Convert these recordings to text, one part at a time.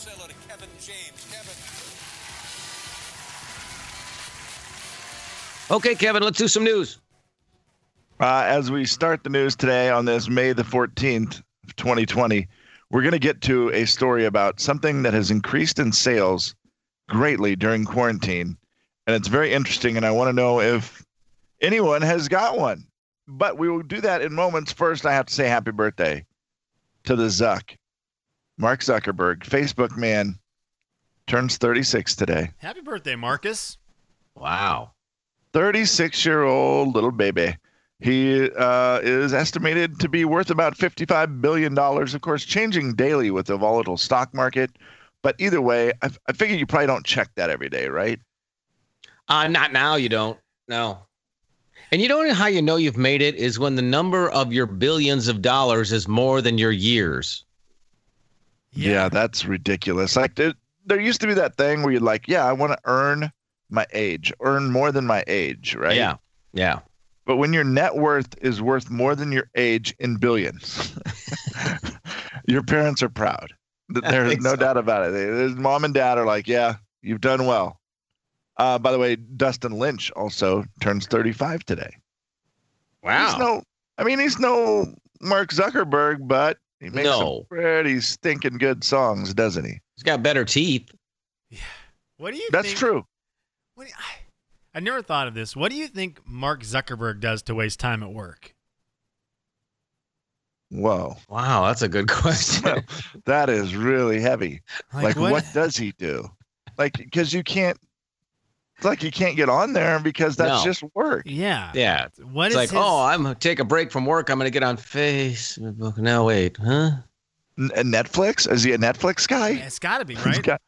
say hello to Kevin James. Kevin. Okay, Kevin, let's do some news. Uh, as we start the news today on this May the 14th, 2020, we're going to get to a story about something that has increased in sales greatly during quarantine. And it's very interesting. And I want to know if anyone has got one. But we will do that in moments. First, I have to say happy birthday to the Zuck. Mark Zuckerberg, Facebook man, turns 36 today. Happy birthday, Marcus. Wow. 36 year old little baby. He uh, is estimated to be worth about $55 billion, of course, changing daily with the volatile stock market. But either way, I, I figure you probably don't check that every day, right? Uh, not now, you don't. No. And you don't know how you know you've made it is when the number of your billions of dollars is more than your years. Yeah, that's ridiculous. Like there, there used to be that thing where you're like, yeah, I want to earn my age, earn more than my age, right? Yeah. Yeah. But when your net worth is worth more than your age in billions, your parents are proud. There's no so. doubt about it. There's mom and dad are like, yeah, you've done well. Uh, by the way, Dustin Lynch also turns 35 today. Wow. He's no, I mean, he's no Mark Zuckerberg, but he makes No. some pretty stinking good songs, doesn't he? He's got better teeth. Yeah. What do you That's think? true. What do you- I, I never thought of this. What do you think Mark Zuckerberg does to waste time at work? Whoa. Wow, that's a good question. that is really heavy. Like, what? does he do? Like, because you can't, it's like you can't get on there because that's No. just work. Yeah. yeah. What It's is like, his- oh, I'm gonna take a break from work. I'm gonna get on Facebook. No, wait, huh? N- uh, Netflix? Is he a Netflix guy? it's got to be right. got-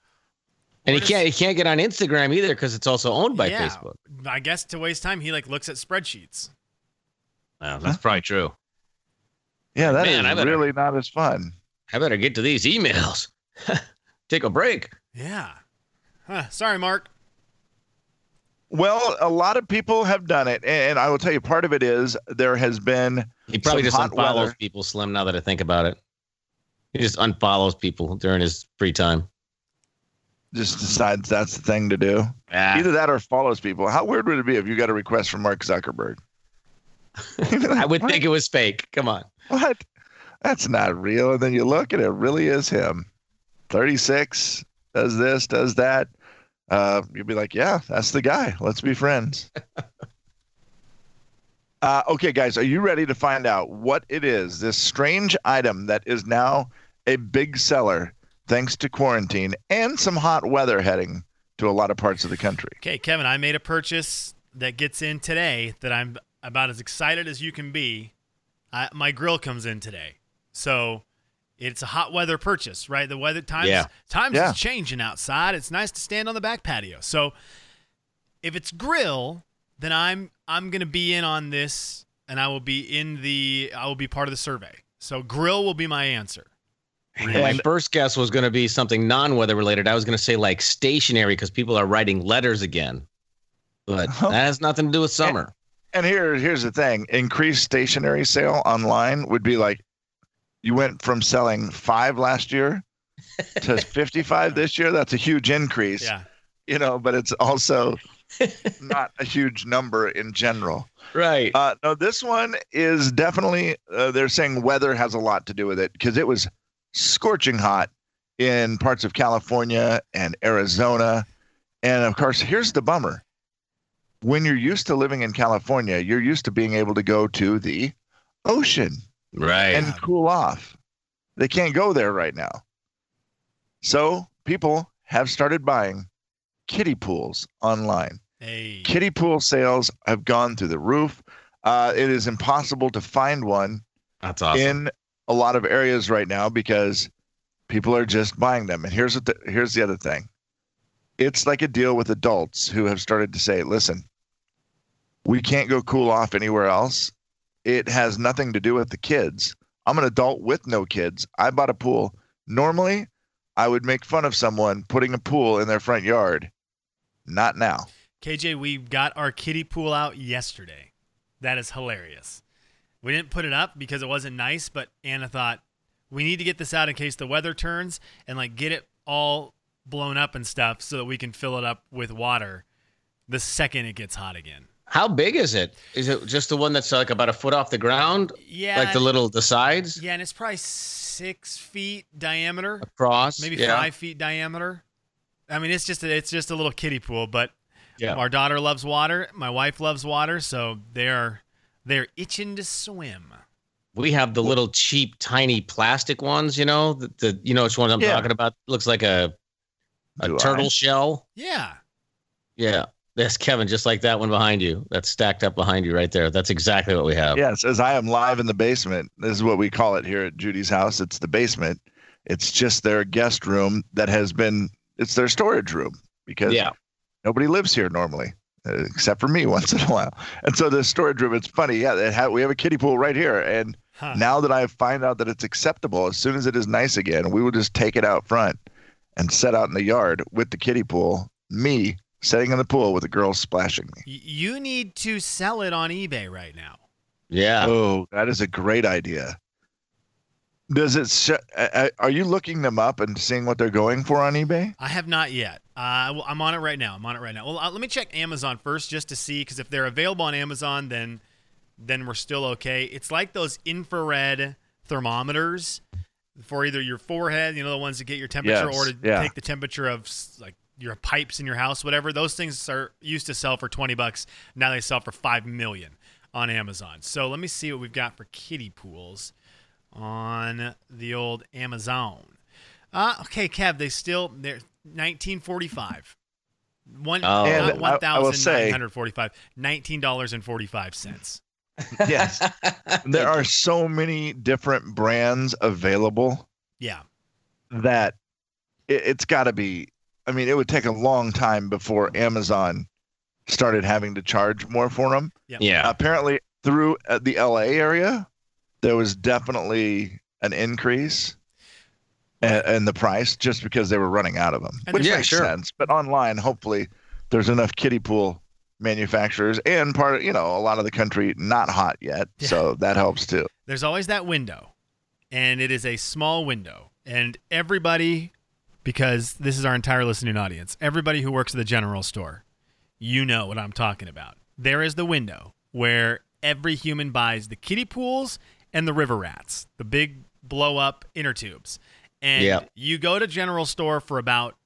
And he What is- can't he can't get on Instagram either because it's also owned by Yeah. Facebook. I guess to waste time, he like looks at spreadsheets. Wow, that's probably true. yeah, that is Man, I better- really not as fun. I better get to these emails. Take a break. Yeah. Huh. Sorry, Mark. Well, a lot of people have done it, and I will tell you, part of it is there has been He probably just unfollows weather. people, Slim. Now that I think about it, he just unfollows people during his free time. just decides that's the thing to do. Ah, Either that or follows people. How weird would it be if you got a request from Mark Zuckerberg? I would think it was fake. Come on. What? That's not real. And then you look and it really is him. 36, does this, does that. Uh, you'd be like, yeah, that's the guy. Let's be friends. uh, okay, guys, are you ready to find out what it is, this strange item that is now a big seller thanks to quarantine and some hot weather heading to a lot of parts of the country? Okay, Kevin, I made a purchase that gets in today that I'm about as excited as you can be. I, my grill comes in today. So it's a hot weather purchase, right? The weather times Yeah. times Yeah. is changing outside. It's nice to stand on the back patio. So if it's grill, then I'm I'm going to be in on this and I will be in the I will be part of the survey. So grill will be my answer. My first guess was going to be something non-weather related. I was going to say like stationary because people are writing letters again, but Oh. that has nothing to do with summer. And here, here's the thing: increased stationary sale online would be like you went from selling five last year to 55 this year. That's a huge increase, Yeah. you know. But it's also not a huge number in general. Right. Uh, no, this one is definitely. Uh, they're saying weather has a lot to do with it because it was scorching hot in parts of California and Arizona, and of course, here's the bummer: when you're used to living in California, you're used to being able to go to the ocean right. and cool off. They can't go there right now. So people have started buying kiddie pools online. Hey. Kiddie pool sales have gone through the roof. Uh, it is impossible to find one That's awesome. in a lot of areas right now because people are just buying them. And here's what the, here's the other thing. It's like a deal with adults who have started to say, "Listen, we can't go cool off anywhere else. It has nothing to do with the kids. I'm an adult with no kids. I bought a pool. Normally, I would make fun of someone putting a pool in their front yard. Not now. KJ, we got our kiddie pool out yesterday. That is hilarious. We didn't put it up because it wasn't nice, but Anna thought we need to get this out in case the weather turns and like get it all blown up and stuff so that we can fill it up with water the second it gets hot again. How big is it? Is it just the one that's like about a foot off the ground, Yeah. like the little the sides Yeah, and it's probably six feet diameter, across? maybe yeah. five feet diameter. I mean, it's just a, it's just a little kiddie pool, but Yeah. our daughter loves water. My wife loves water, so they're they're itching to swim. We have the little cheap, tiny plastic ones. You know, the, the you know which ones I'm Yeah. talking about. Looks like a a Do turtle I? shell. Yeah. Yeah, that's Kevin, just like that one behind you. That's stacked up behind you right there. That's exactly what we have. Yes, as I am live in the basement. This is what we call it here at Judy's house. It's the basement. It's just their guest room that has been. It's their storage room because Yeah. nobody lives here normally, uh, except for me once in a while. And so the storage room. It's funny. Yeah, it ha- we have a kiddie pool right here, and Huh. now that I find out that it's acceptable, as soon as it is nice again, we will just take it out front and set out in the yard with the kiddie pool. Me sitting in the pool with the girls splashing me. You need to sell it on eBay right now. Yeah. Oh, that is a great idea. Does it? Sh- are you looking them up and seeing what they're going for on eBay? I have not yet. Uh, well, I'm on it right now. I'm on it right now. Well, uh, let me check Amazon first just to see because if they're available on Amazon, then then we're still okay. It's like those infrared thermometers for either your forehead, you know, the ones that get your temperature, Yes, or to yeah. take the temperature of like your pipes in your house, whatever. Those things are used to sell for 20 bucks. Now they sell for 5 million on Amazon. So let me see what we've got for kiddie pools on the old Amazon. Uh, okay, Kev, they still they're 1945. One Oh. Not I- one I will thousand say- nine hundred forty-five. Nineteen dollars and forty-five cents. Yes. there are so many different brands available Yeah, that it, it's got to be. I mean, it would take a long time before Amazon started having to charge more for them. Yeah. Apparently, through uh, the LA area, there was definitely an increase in, in the price just because they were running out of them, And which Yeah, makes sure. sense. But online, hopefully, there's enough kiddie pool manufacturers and part of you know a lot of the country not hot yet, Yeah. so that helps too. there's always that window, and it is a small window, and everybody, because this is our entire listening audience, everybody who works at the general store, you know what I'm talking about. There is the window where every human buys the kiddie pools and the river rats, the big blow up inner tubes. And Yep. you go to general store for about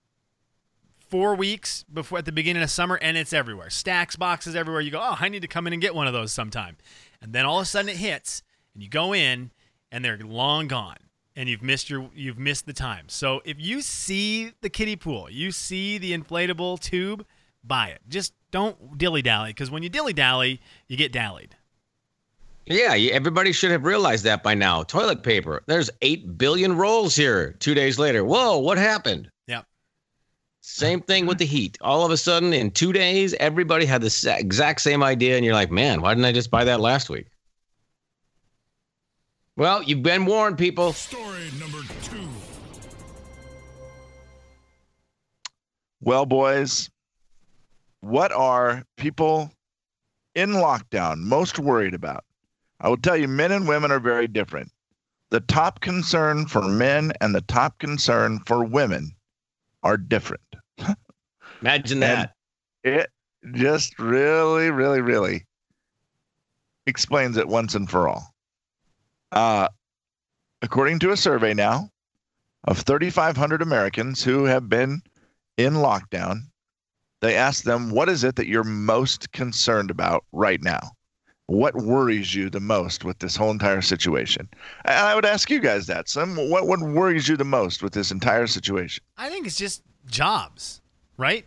four weeks before at the beginning of summer and it's everywhere. Stacks, boxes everywhere. You go, oh, I need to come in and get one of those sometime. And then all of a sudden it hits and you go in and they're long gone and you've missed your you've missed the time. So if you see the kiddie pool, you see the inflatable tube, buy it. Just don't dilly dally because when you dilly dally, you get dallied. Yeah, everybody should have realized that by now. Toilet paper. There's 8 billion rolls here two days later. Whoa, what happened? Yep. Same thing with the heat. All of a sudden, in two days, everybody had the exact same idea, and you're like, man, why didn't I just buy that last week? Well, you've been warned, people. Story number two. Well, boys, what are people in lockdown most worried about? I will tell you, men and women are very different. The top concern for men and the top concern for women are different. Imagine that. It just really, really, really explains it once and for all. Uh, according to a survey now of 3,500 Americans who have been in lockdown, they asked them, What is it that you're most concerned about right now? What worries you the most with this whole entire situation? And I would ask you guys that. Some, what, what worries you the most with this entire situation? I think it's just jobs, right?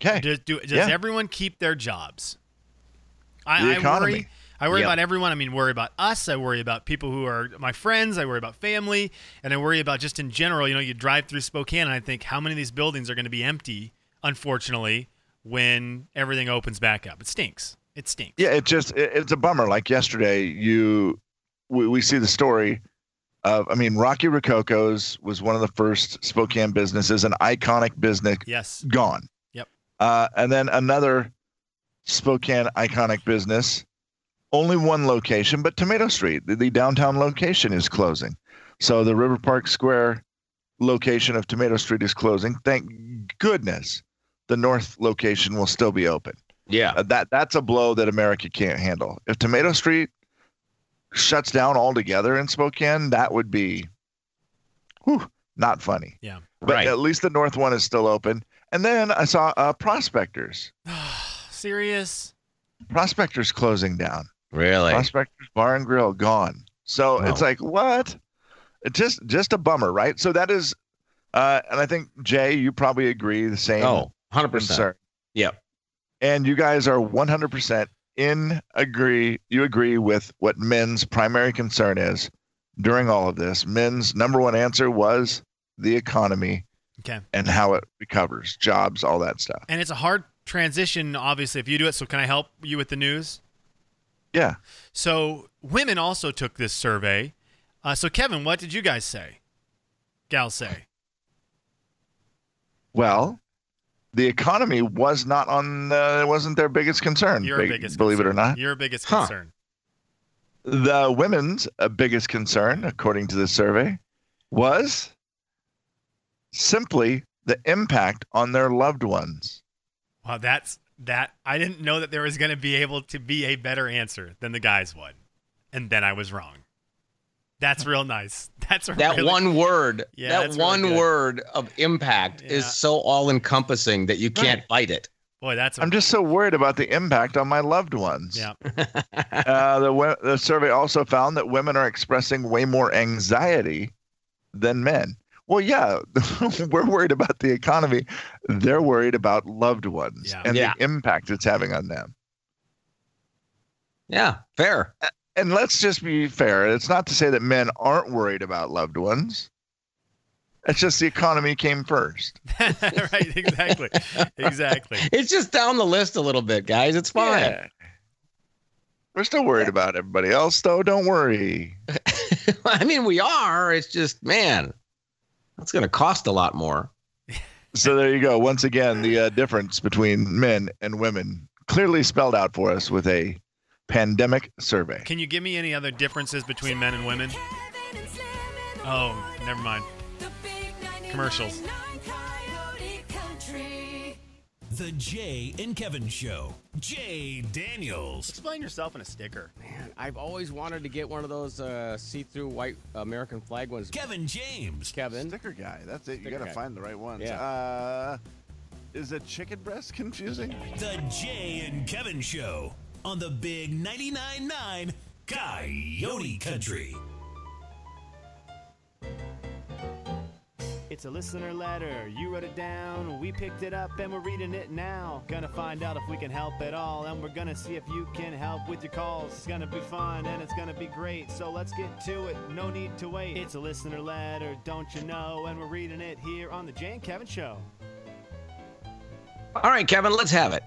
Okay. Does, do, does Yeah. everyone keep their jobs? I, The I economy. worry. I worry Yep. about everyone. I mean, worry about us. I worry about people who are my friends. I worry about family, and I worry about just in general. You know, you drive through Spokane, and I think how many of these buildings are going to be empty, unfortunately, when everything opens back up. It stinks. It stinks. Yeah, it just it, it's a bummer. Like yesterday, you we, we see the story of I mean, Rocky Rococo's was one of the first Spokane businesses, an iconic business Yes. gone. Yep. Uh, and then another Spokane iconic business, only one location, but Tomato Street, the, the downtown location is closing. So the River Park Square location of Tomato Street is closing. Thank goodness the north location will still be open. Yeah. Uh, that that's a blow that America can't handle. If Tomato Street shuts down altogether in Spokane, that would be whew, not funny. Yeah. But Right. at least the north one is still open. And then I saw uh, Prospectors. Serious? Prospectors closing down. Really? Prospectors Bar and Grill gone. So Wow. it's like what? It's just just a bummer, right? So that is, uh, and I think Jay, you probably agree the same Oh, 100%. concern. Yep. And you guys are 100% in agree. You agree with what men's primary concern is during all of this. Men's number one answer was the economy Okay. and how it recovers, jobs, all that stuff. And it's a hard transition, obviously, if you do it. So, can I help you with the news? Yeah. So, women also took this survey. Uh, so, Kevin, what did you guys say? Gal say? Well, the economy was not on. It wasn't their biggest concern. Your big- biggest believe it or not. Your biggest Huh. concern. The women's uh, biggest concern, according to this survey, was simply the impact on their loved ones. Wow, that's that. I didn't know that there was going to be able to be a better answer than the guys one, and then I was wrong. That's real nice. That's a That really- one word, Yeah, that that's really one word of impact Yeah. is so all encompassing that you can't fight it. Boy, that's I'm just so worried about the impact on my loved ones. yeah. Uh, the the survey also found that women are expressing way more anxiety than men. Well, yeah, we're worried about the economy. They're worried about loved ones Yeah. and Yeah. the impact it's having on them. Yeah, fair. And let's just be fair. It's not to say that men aren't worried about loved ones. It's just the economy came first. right. Exactly. Exactly. It's just down the list a little bit, guys. It's fine. Yeah. We're still worried about everybody else, though. Don't worry. I mean, we are. It's just, man, that's going to cost a lot more. So there you go. Once again, the uh, difference between men and women clearly spelled out for us with a pandemic survey. Can you give me any other differences between men and women? Oh, never mind. Commercials. The Jay and Kevin Show. Jay Daniels. Explain yourself in a sticker. Man, I've always wanted to get one of those uh, see-through white American flag ones. Kevin James. Kevin, Sticker guy. That's it. You got to find the right ones. Yeah. Uh, is a chicken breast confusing? The Jay and Kevin Show on the Big 99.9 9 Coyote Country. It's a listener letter. You wrote it down. We picked it up and we're reading it now. Gonna find out if we can help at all. And we're gonna see if you can help with your calls. It's gonna be fun and it's gonna be great. So let's get to it. No need to wait. It's a listener letter, don't you know? And we're reading it here on the Jay and Kevin Show. All right, Kevin, let's have it.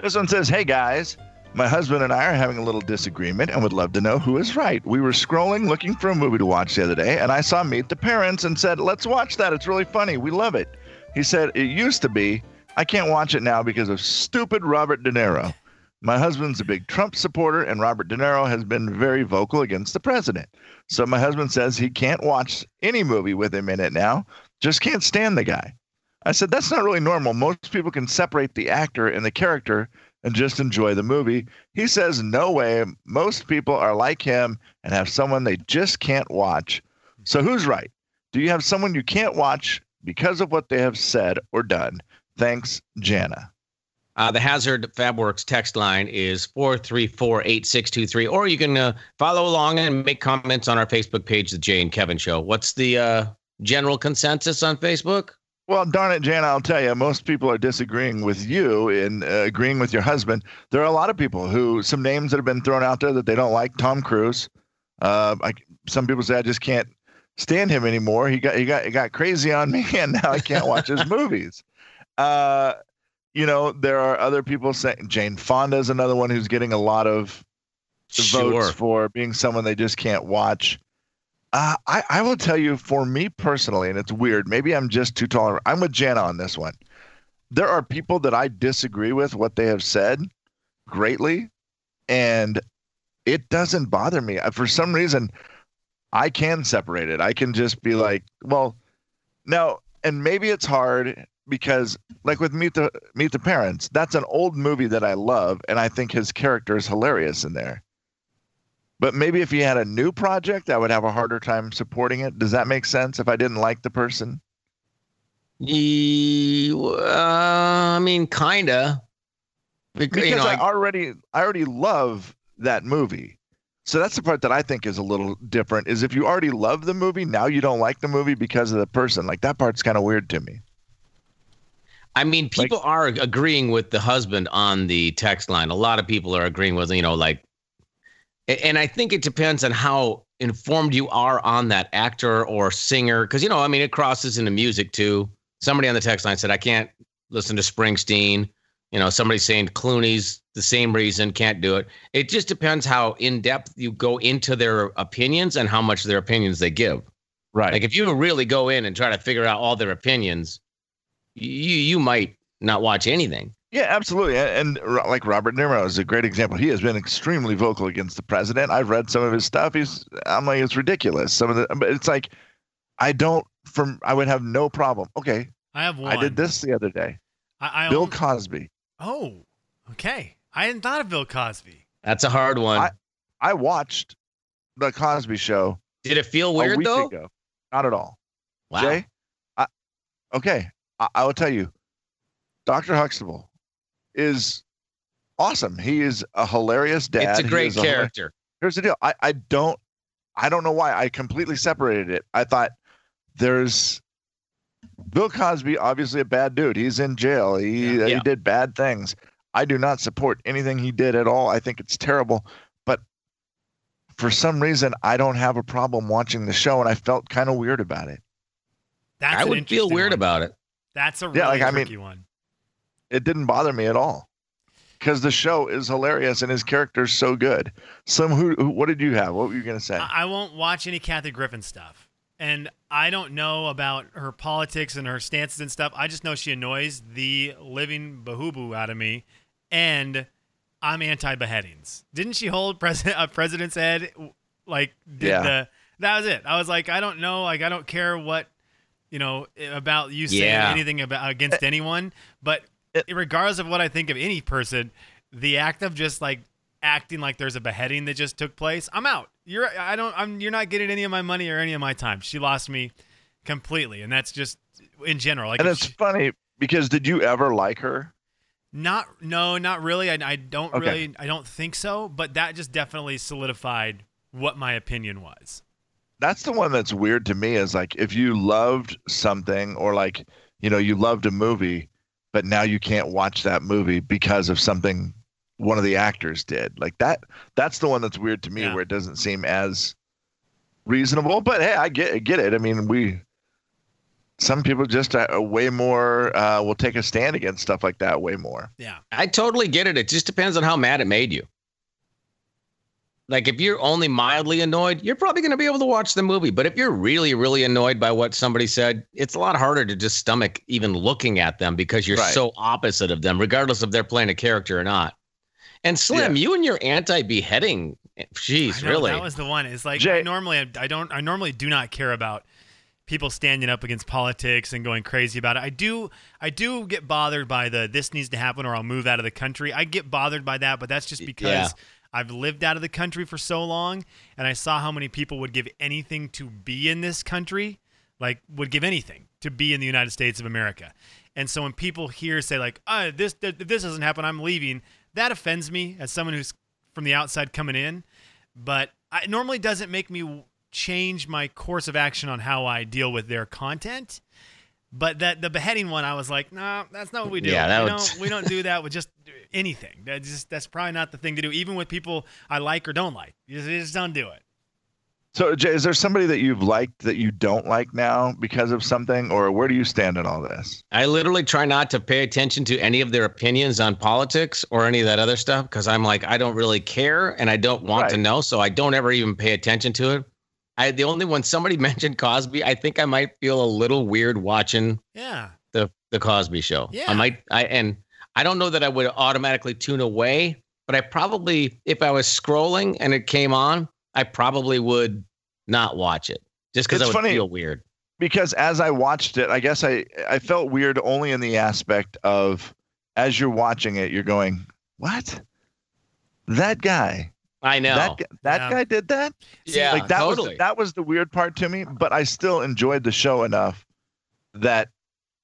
This one says, Hey guys, my husband and I are having a little disagreement and would love to know who is right. We were scrolling looking for a movie to watch the other day, and I saw Meet the Parents and said, Let's watch that. It's really funny. We love it. He said, It used to be. I can't watch it now because of stupid Robert De Niro. My husband's a big Trump supporter, and Robert De Niro has been very vocal against the president. So my husband says he can't watch any movie with him in it now, just can't stand the guy. I said, That's not really normal. Most people can separate the actor and the character and just enjoy the movie. He says, No way. Most people are like him and have someone they just can't watch. So who's right? Do you have someone you can't watch because of what they have said or done? Thanks, Jana. Uh, the Hazard FabWorks text line is 434-8623, or you can uh, follow along and make comments on our Facebook page, The Jay and Kevin Show. What's the uh, general consensus on Facebook? Well, darn it, Jan, I'll tell you, most people are disagreeing with you in uh, agreeing with your husband. There are a lot of people who, some names that have been thrown out there that they don't like. Tom Cruise. Uh, I, some people say I just can't stand him anymore. He got he got he got crazy on me, and now I can't watch his movies. Uh, you know, there are other people saying Jane Fonda is another one who's getting a lot of votes for being someone they just can't watch. Uh, I, I will tell you, for me personally, and it's weird, maybe I'm just too tolerant. I'm with Jana on this one. There are people that I disagree with what they have said greatly, and it doesn't bother me. Uh, For some reason, I can separate it. I can just be like, well, Now, and maybe it's hard because, like with Meet the Meet the Parents, that's an old movie that I love, and I think his character is hilarious in there. But maybe if he had a new project, I would have a harder time supporting it. Does that make sense? If I didn't like the person, uh, I mean, kinda. Bec- because you know, I I- already I already love that movie. So that's the part that I think is a little different. Is if you already love the movie, now you don't like the movie because of the person. Like that part's kind of weird to me. I mean, people are agreeing with the husband on the text line. A lot of people are agreeing with, you know, like, and I think it depends on how informed you are on that actor or singer. Cause, you know, I mean, it crosses into music too. Somebody on the text line said, I can't listen to Springsteen. You know, somebody saying Clooney's the same reason, can't do it. It just depends how in depth you go into their opinions and how much their opinions they give. Right. Like if you really go in and try to figure out all their opinions, you you might not watch anything. Yeah, absolutely. And, and like Robert Niro is a great example. He has been extremely vocal against the president. I've read some of his stuff. He's I'm like it's ridiculous. Some of the but it's like I don't from I would have no problem. Okay, I have one. I did this the other day. I, I Bill own- Cosby. Oh, okay. I hadn't thought of Bill Cosby. That's a hard one. I- I watched the Cosby show Did it feel a weird week though? ago. Not at all. Wow. Jay, I, okay, I, I will tell you, Dr. Huxtable is awesome. He is a hilarious dad. it's a great is hilar- character. here's the deal. I, I don't I don't know why I completely separated it. I thought there's Bill Cosby, obviously a bad dude. He's in jail. He Yeah. he did bad things. I do not support anything he did at all. I think it's terrible. But for some reason, I don't have a problem watching the show, and I felt kind of weird about it. That's I an would feel weird one. about it. That's a really Yeah, like, I mean- tricky one. It didn't bother me at all because the show is hilarious and his character's so good. Some who, who what did you have? What were you gonna say? I I won't watch any Kathy Griffin stuff. And I don't know about her politics and her stances and stuff. I just know she annoys the living bahuboo out of me. And I'm anti beheadings. Didn't she hold president a president's head? Like did Yeah. the that was it. I was like, I don't know, like I don't care what you know about you saying Yeah. anything about against eh. anyone, but regardless of what I think of any person, the act of just like acting like there's a beheading that just took place, I'm out. You're I don't I'm you're not getting any of my money or any of my time. She lost me completely, and that's just in general. Like and it's she- funny because did you ever like her? not no, not really. I, I don't Okay. really I don't think so, but that just definitely solidified what my opinion was. that's the one that's weird to me is like if you loved something or like you know you loved a movie but now you can't watch that movie because of something one of the actors did like that that's the one that's weird to me Yeah. where it doesn't seem as reasonable but hey i get get it i mean we some people just are way more uh, will take a stand against stuff like that way more Yeah. I totally get it. It just depends on how mad it made you. Like if you're only mildly annoyed, you're probably going to be able to watch the movie. But if you're really, really annoyed by what somebody said, it's a lot harder to just stomach even looking at them because you're Right. so opposite of them, regardless if they're playing a character or not. And Slim, you and your anti-beheading, jeez, really? That was the one. It's like Jay- I normally I don't I normally do not care about people standing up against politics and going crazy about it. I do I do get bothered by the this needs to happen or I'll move out of the country. I get bothered by that, but that's just because Yeah. I've lived out of the country for so long and I saw how many people would give anything to be in this country, like would give anything to be in the United States of America. And so when people here say like, "Ah, this if this doesn't happen, I'm leaving," that offends me as someone who's from the outside coming in but it normally doesn't make me change my course of action on how I deal with their content. But that the beheading one, I was like, nah, that's not what we do. Yeah, we, don't, we don't do that with just anything. That's just that's probably not the thing to do, even with people I like or don't like. You just, you just don't do it. so jay is there somebody that you've liked that you don't like now because of something or where do you stand in all this I literally try not to pay attention to any of their opinions on politics or any of that other stuff because I'm like, I don't really care and I don't want to know. So I don't ever even pay attention to it. I the only when somebody mentioned Cosby, I think I might feel a little weird watching Yeah. the the Cosby show. Yeah. I might I and I don't know that I would automatically tune away, but I probably if I was scrolling and it came on, I probably would not watch it just because I It's would funny. feel weird. because as I watched it, I guess I I felt weird only in the aspect of as you're watching it, you're going, "What? That guy? I know. That gu- that Yeah. guy did that?" yeah, like that totally. was that was the weird part to me, but I still enjoyed the show enough that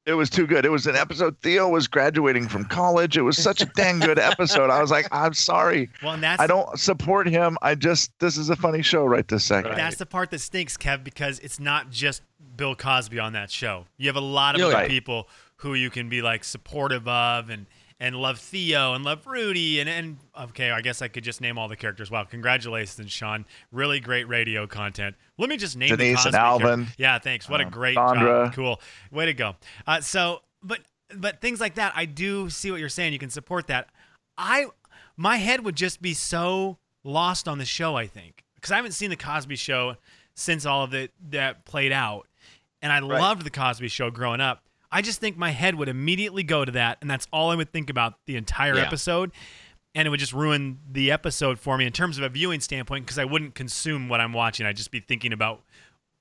it was too good. It was an episode Theo was graduating from college. It was such a dang good episode. I was like, "I'm sorry. Well, and that's I don't support him. I just this is a funny show right this second." That's the part that stinks, Kev, because it's not just Bill Cosby on that show. You have a lot of Yeah, other right. people who you can be like supportive of and and love Theo and love Rudy and and okay, I guess I could just name all the characters. Wow, congratulations, Sean. Really great radio content. Let me just name the Denise and Cosby character- Elvin. Yeah, thanks. What a Um, great Sandra. job. Cool. Way to go. Uh, so, but but things like that, I do see what you're saying. You can support that. I my head would just be so lost on the show. I think because I haven't seen the Cosby Show since all of it that played out, and I Right. loved the Cosby Show growing up. I just think my head would immediately go to that, and that's all I would think about the entire Yeah. episode. And it would just ruin the episode for me in terms of a viewing standpoint because I wouldn't consume what I'm watching. I'd just be thinking about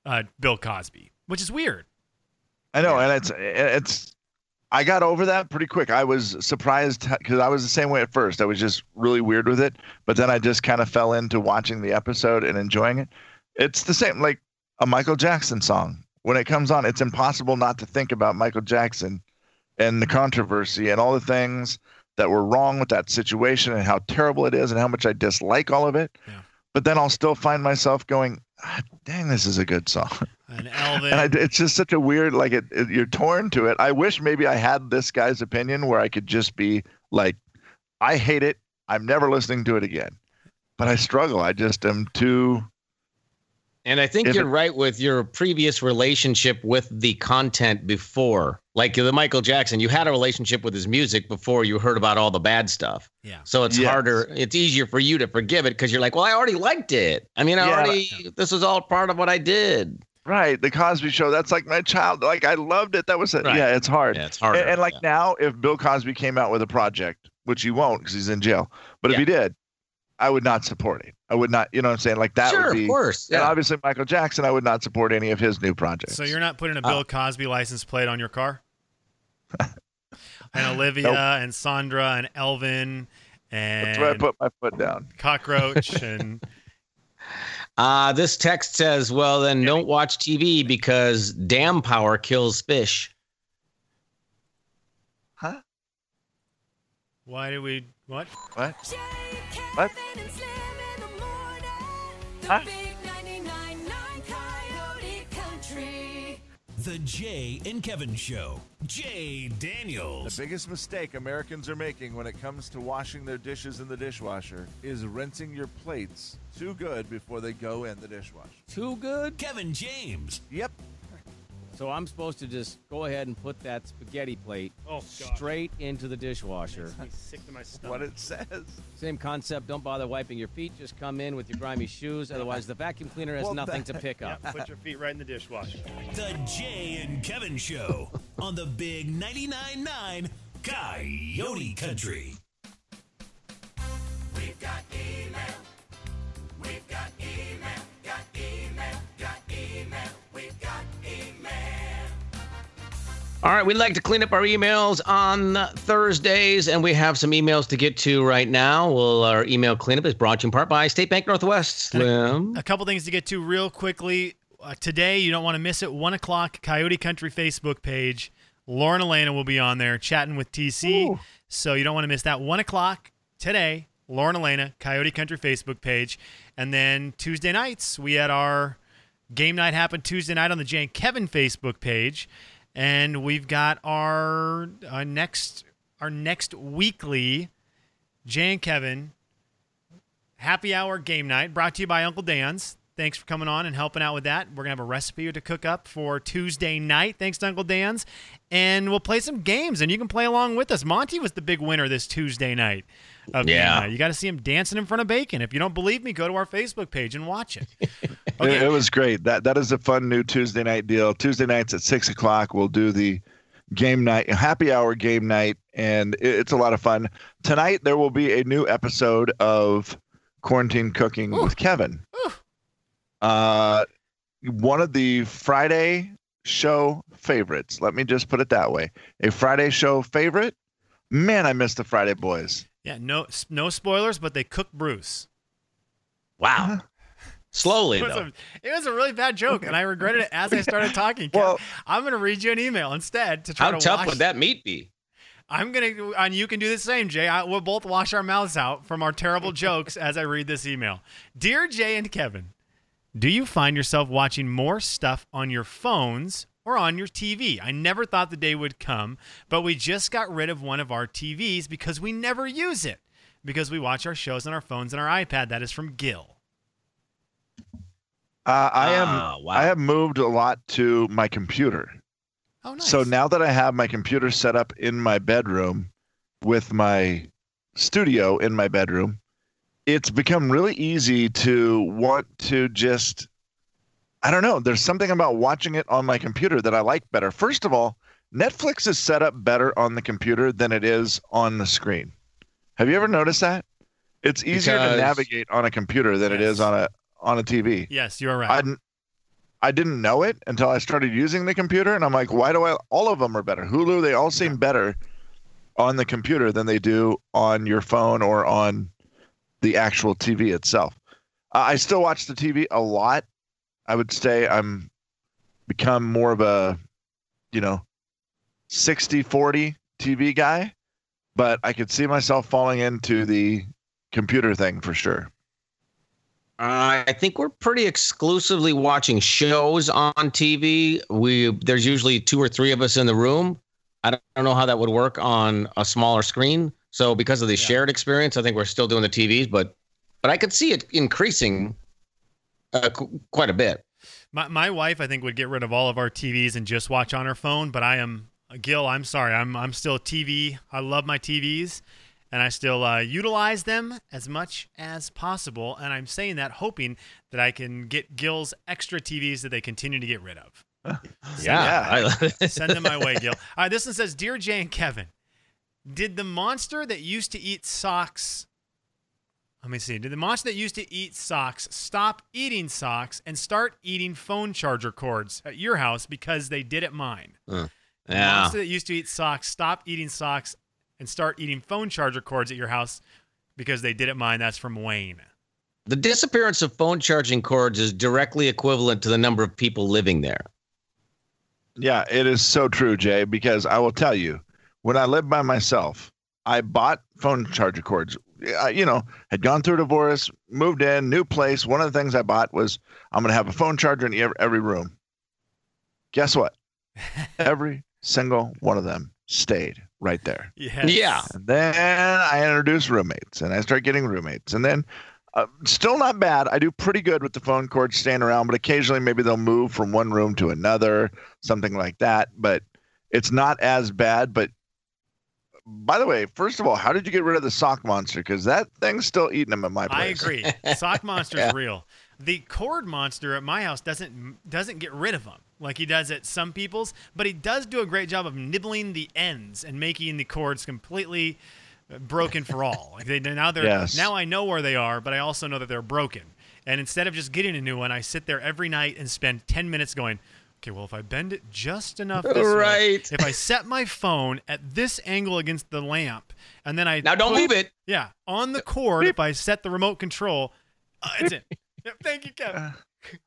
uh, Bill Cosby, which is weird. I know, and it's it's. I got over that pretty quick. I was surprised because I was the same way at first. I was just really weird with it, but then I just kind of fell into watching the episode and enjoying it. It's the same like a Michael Jackson song. When it comes on, it's impossible not to think about Michael Jackson and the controversy and all the things that were wrong with that situation and how terrible it is and how much I dislike all of it. Yeah. But then I'll still find myself going, ah, "Dang, this is a good song." And Elvin, and I, it's just such a weird like it, it you're torn to it i wish maybe i had this guy's opinion where i could just be like i hate it i'm never listening to it again but i struggle i just am too And I think If you're it- right with your previous relationship with the content before. Like the Michael Jackson, you had a relationship with his music before you heard about all the bad stuff. yeah. So it's Yes. harder, it's easier for you to forgive it because you're like, well, I already liked it. I mean, I Yeah, but- already, this was all part of what I did. right the cosby show that's like my child like i loved it that was it Right. yeah it's hard Yeah, it's harder. and, and like yeah. now if bill cosby came out with a project which he won't because he's in jail but if he did i would not support it i would not you know what i'm saying like that sure, would be of course. and Yeah. obviously michael jackson i would not support any of his new projects So you're not putting a Oh. Bill Cosby license plate on your car? and Olivia Nope. and Sandra and Elvin and that's where i put my foot down Cockroach and Uh, this text says, well, then don't watch TV because dam power kills fish. huh why did we what? what What? Huh? The Jay and Kevin Show. Jay Daniels. The biggest mistake Americans are making when it comes to washing their dishes in the dishwasher is rinsing your plates too good before they go in the dishwasher. Too good. Kevin James. Yep. So I'm supposed to just go ahead and put that spaghetti plate Oh straight into the dishwasher. sick to my stomach. What it says. Same concept. Don't bother wiping your feet. Just come in with your grimy shoes. Otherwise, the vacuum cleaner has Well, nothing that- to pick up. put your feet right in the dishwasher. The Jay and Kevin Show on the Big 99.9 9 Coyote Country. We've got email. We've got All right, we'd like to clean up our emails on Thursdays, and we have some emails to get to right now. Well, our email cleanup is brought to you in part by State Bank Northwest. Slim. A couple things to get to real quickly. Uh, today, you don't want to miss it. One o'clock, Coyote Country Facebook page. Lauren Alaina will be on there chatting with TC. So you don't want to miss that. One o'clock today, Lauren Alaina, Coyote Country Facebook page. And then Tuesday nights, we had our game night happen Tuesday night on the Jane Kevin Facebook page. And we've got our, our next our next weekly Jay and Kevin happy hour game night brought to you by Uncle Dan's. Thanks for coming on and helping out with that. We're going to have a recipe to cook up for Tuesday night. Thanks to Uncle Dan's. And we'll play some games and you can play along with us. Monty was the big winner this Tuesday night of Yeah. night. You got to see him dancing in front of bacon. If you don't believe me, go to our Facebook page and watch it. It, Okay. it was great. That that is a fun new Tuesday night deal. Tuesday nights at six o'clock, we'll do the game night, happy hour game night, and it, it's a lot of fun. Tonight there will be a new episode of Quarantine Cooking with Kevin. Uh, one of the Friday show favorites. Let me just put it that way. A Friday show favorite. Man, I miss the Friday Boys. Yeah, no no spoilers, but they cooked Bruce. Wow. Slowly It was, though. a, it was a really bad joke, and I regretted it as I started talking. Kev. Well- I'm going to read you an email instead to try How to How tough wash would that meat be? I'm gonna, and you can do the same, Jay. I, we'll both wash our mouths out from our terrible jokes as I read this email. Dear Jay and Kevin, do you find yourself watching more stuff on your phones or on your TV? I never thought the day would come, but we just got rid of one of our TVs because we never use it because we watch our shows on our phones and our iPad. That is from Gil. Uh, I am. Ah, wow. I have moved a lot to my computer. Oh, nice. So now that I have my computer set up in my bedroom with my studio in my bedroom, it's become really easy to want to just I don't know, there's something about watching it on my computer that I like better. First of all, Netflix is set up better on the computer than it is on the screen. Have you ever noticed that? It's easier Because- to navigate on a computer than it Yes. is on a on a TV. yes, you are right. I didn't, I didn't know it until I started using the computer, and I'm like, why do I? All of them are better. Hulu, they all seem better on the computer than they do on your phone or on the actual TV itself. I still watch the TV a lot. I would say I'm become more of a, you know, 60 40 TV guy, but I could see myself falling into the computer thing for sure. Uh, I think we're pretty exclusively watching shows on TV. We there's usually two or three of us in the room. I don't, I don't know how that would work on a smaller screen. So because of the shared experience, I think we're still doing the TVs, but but I could see it increasing uh, qu- quite a bit. My, my wife, I think, would get rid of all of our TVs and just watch on her phone. But I am Gil. I'm sorry. I'm I'm still TV. I love my TVs, and I still uh, utilize them as much as possible. And I'm saying that hoping that I can get Gil's extra TVs that they continue to get rid of. Yeah, I- Send them my way, Gil. All right, this one says, "Dear Jay and Kevin, did the monster that used to eat socks?" Let me see. Did the monster that used to eat socks stop eating socks and start eating phone charger cords at your house because they did at mine? Uh, the yeah. monster that used to eat socks stop eating socks and start eating phone charger cords at your house because they did at mine. That's from Wayne. The disappearance of phone charging cords is directly equivalent to the number of people living there. Yeah, it is so true, Jay, because I will tell you, when I lived by myself, I bought phone charger cords. I, you know, had gone through a divorce, moved in, new place. One of the things I bought was I'm going to have a phone charger in every, every room. Guess what? every single one of them stayed right there. Yes. Yeah. And then I introduced roommates and I started getting roommates. And then uh, still not bad. I do pretty good with the phone cords staying around, but occasionally maybe they'll move from one room to another, something like that. But it's not as bad. But by the way, first of all, how did you get rid of the sock monster? Because that thing's still eating them at my house. I agree. Sock monster's real. The cord monster at my house doesn't doesn't get rid of them like he does at some people's, but he does do a great job of nibbling the ends and making the cords completely broken for all. Like they now they're Yes. now I know where they are, but I also know that they're broken. And instead of just getting a new one, I sit there every night and spend 10 minutes going, okay, well, if I bend it just enough this way, Right. if I set my phone at this angle against the lamp, and then I Now don't put- move it. yeah, on the cord, if I set the remote control, uh, it's in. Yep, thank you, Kevin.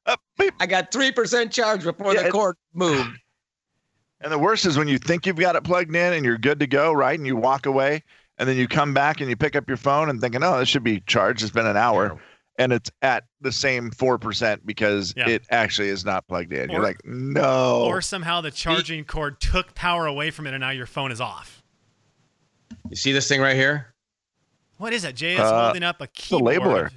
Uh. I got three percent charge before Yeah, the cord moved. And the worst is when you think you've got it plugged in and you're good to go, right? And you walk away and then you come back and you pick up your phone and thinking, oh, this should be charged. It's been an hour. And it's at the same 4% because Yeah. it actually is not plugged in. You're like, no. Or somehow the charging cord took power away from it, and now your phone is off. You see this thing right here? What is that? Jay is Uh, holding up a a labeler.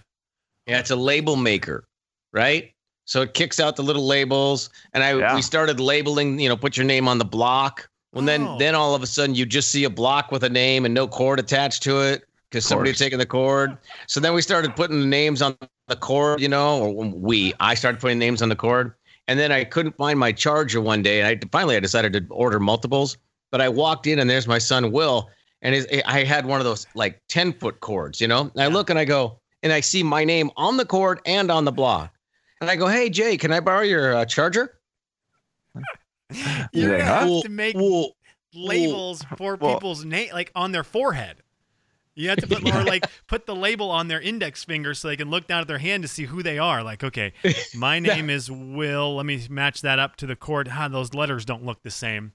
Yeah, it's a label maker, right? So it kicks out the little labels, and I Yeah. we started labeling. You know, put your name on the block. Well, then Oh. then all of a sudden you just see a block with a name and no cord attached to it because somebody had taken the cord. So then we started putting the names on the cord. You know, or we I started putting names on the cord, and then I couldn't find my charger one day, and I finally I decided to order multiples. But I walked in and there's my son Will, and his, I had one of those like ten foot cords. You know, and I look and I go and I see my name on the cord and on the block. And I go, "Hey Jay, can I borrow your uh, charger?" You're like, gonna huh? have to make Well, labels for well- people's name, like on their forehead. You have to put or like put the label on their index finger so they can look down at their hand to see who they are. Like, okay, my name is Will. Let me match that up to the cord. Ah, those letters don't look the same.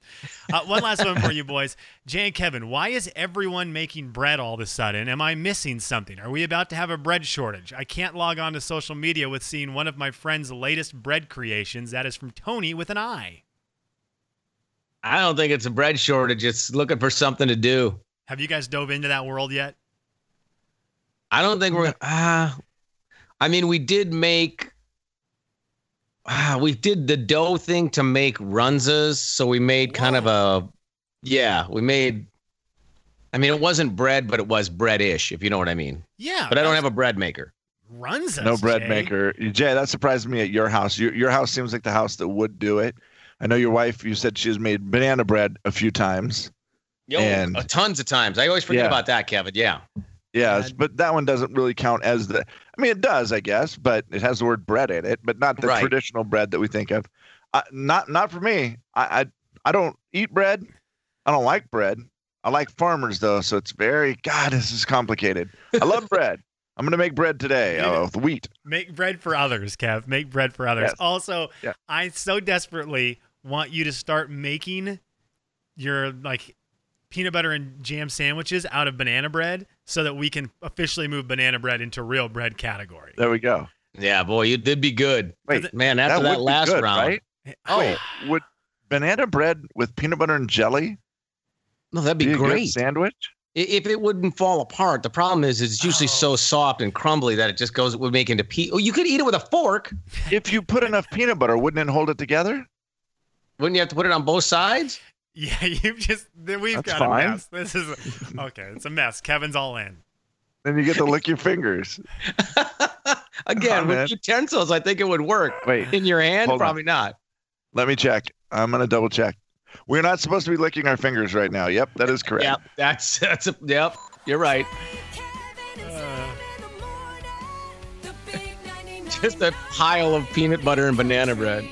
Uh, one last one for you boys, Jay and Kevin. Why is everyone making bread all of a sudden? Am I missing something? Are we about to have a bread shortage? I can't log on to social media with seeing one of my friend's latest bread creations. That is from Tony with an I. I don't think it's a bread shortage. It's looking for something to do. Have you guys dove into that world yet? I don't think we're. Uh, I mean, we did make. Uh, we did the dough thing to make runzas, so we made kind of a. Yeah, we made. I mean, it wasn't bread, but it was bread-ish, if you know what I mean. Yeah, But I don't have a bread maker. runzas. no bread Jay. maker. Jay, that surprised me at your house. Your, your house seems like the house that would do it. I know your wife, you said she has made banana bread a few times. Yo, And- uh, tons of times. I always forget Yeah. about that, Kevin. Yeah. Yes, And- but that one doesn't really count as the. I mean, it does, I guess, but it has the word bread in it, but not the Right. traditional bread that we think of. Uh, not not for me. I, I I don't eat bread. I don't like bread. I like farmers though, so it's very God. This is complicated. I love bread. I'm gonna make bread today You uh, with wheat. Make bread for others, Kev. Make bread for others. Yes. Also, Yeah. I so desperately want you to start making your like peanut butter and jam sandwiches out of banana bread so that we can officially move banana bread into real bread category. There we go. Yeah, boy, you did be good. Wait, Man, after that, would be last good, round. right? Oh, Wait, would banana bread with peanut butter and jelly No, that'd be, be a good great. sandwich? If it wouldn't fall apart, the problem is it's usually so oh. soft and crumbly that it just goes it would make into pea. Oh, you could eat it with a fork. If you put enough peanut butter, wouldn't it hold it together? Wouldn't you have to put it on both sides? Yeah, you've just we've That's got fine. a mess. This is okay. It's a mess. Kevin's all in. Then you get to lick your fingers. Again, Oh, with man. utensils, I think it would work. Wait, In your hand, Hold on. probably not. let me check. I'm gonna double check. We're not supposed to be licking our fingers right now. Yep, that is correct. Yep, that's that's a yep. You're right. Uh. Just a pile of peanut butter and banana bread.